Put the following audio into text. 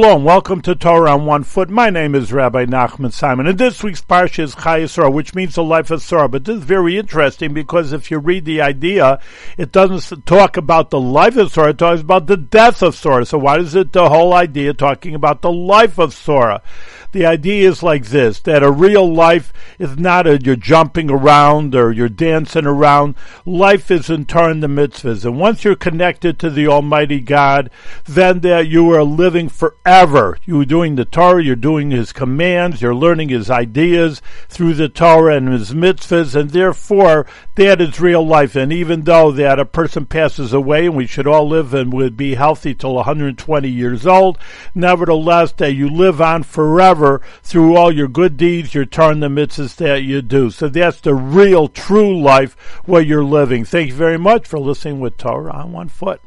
Hello and welcome to Torah on One Foot. My name is Rabbi Nachman Simon, and this week's parsha is Chayei Sarah, which means the life of Sarah. But this is very interesting because if you read the idea, it doesn't talk about the life of Sarah; it talks about the death of Sarah. So why is it the whole idea talking about the life of Sarah? The idea is like this: that a real life is not a you're jumping around or you're dancing around. Life is in turn the mitzvahs, and once you're connected to the Almighty God, then that you are living forever. You're doing the Torah, you're doing His commands, you're learning His ideas through the Torah and His mitzvahs, and therefore that is real life. And even though that a person passes away, and we should all live and would be healthy till 120 years old, nevertheless that you live on forever through all your good deeds, your turn the mitzvahs that you do. So that's the real, true life where you're living. Thank you very much for listening with Torah on one foot.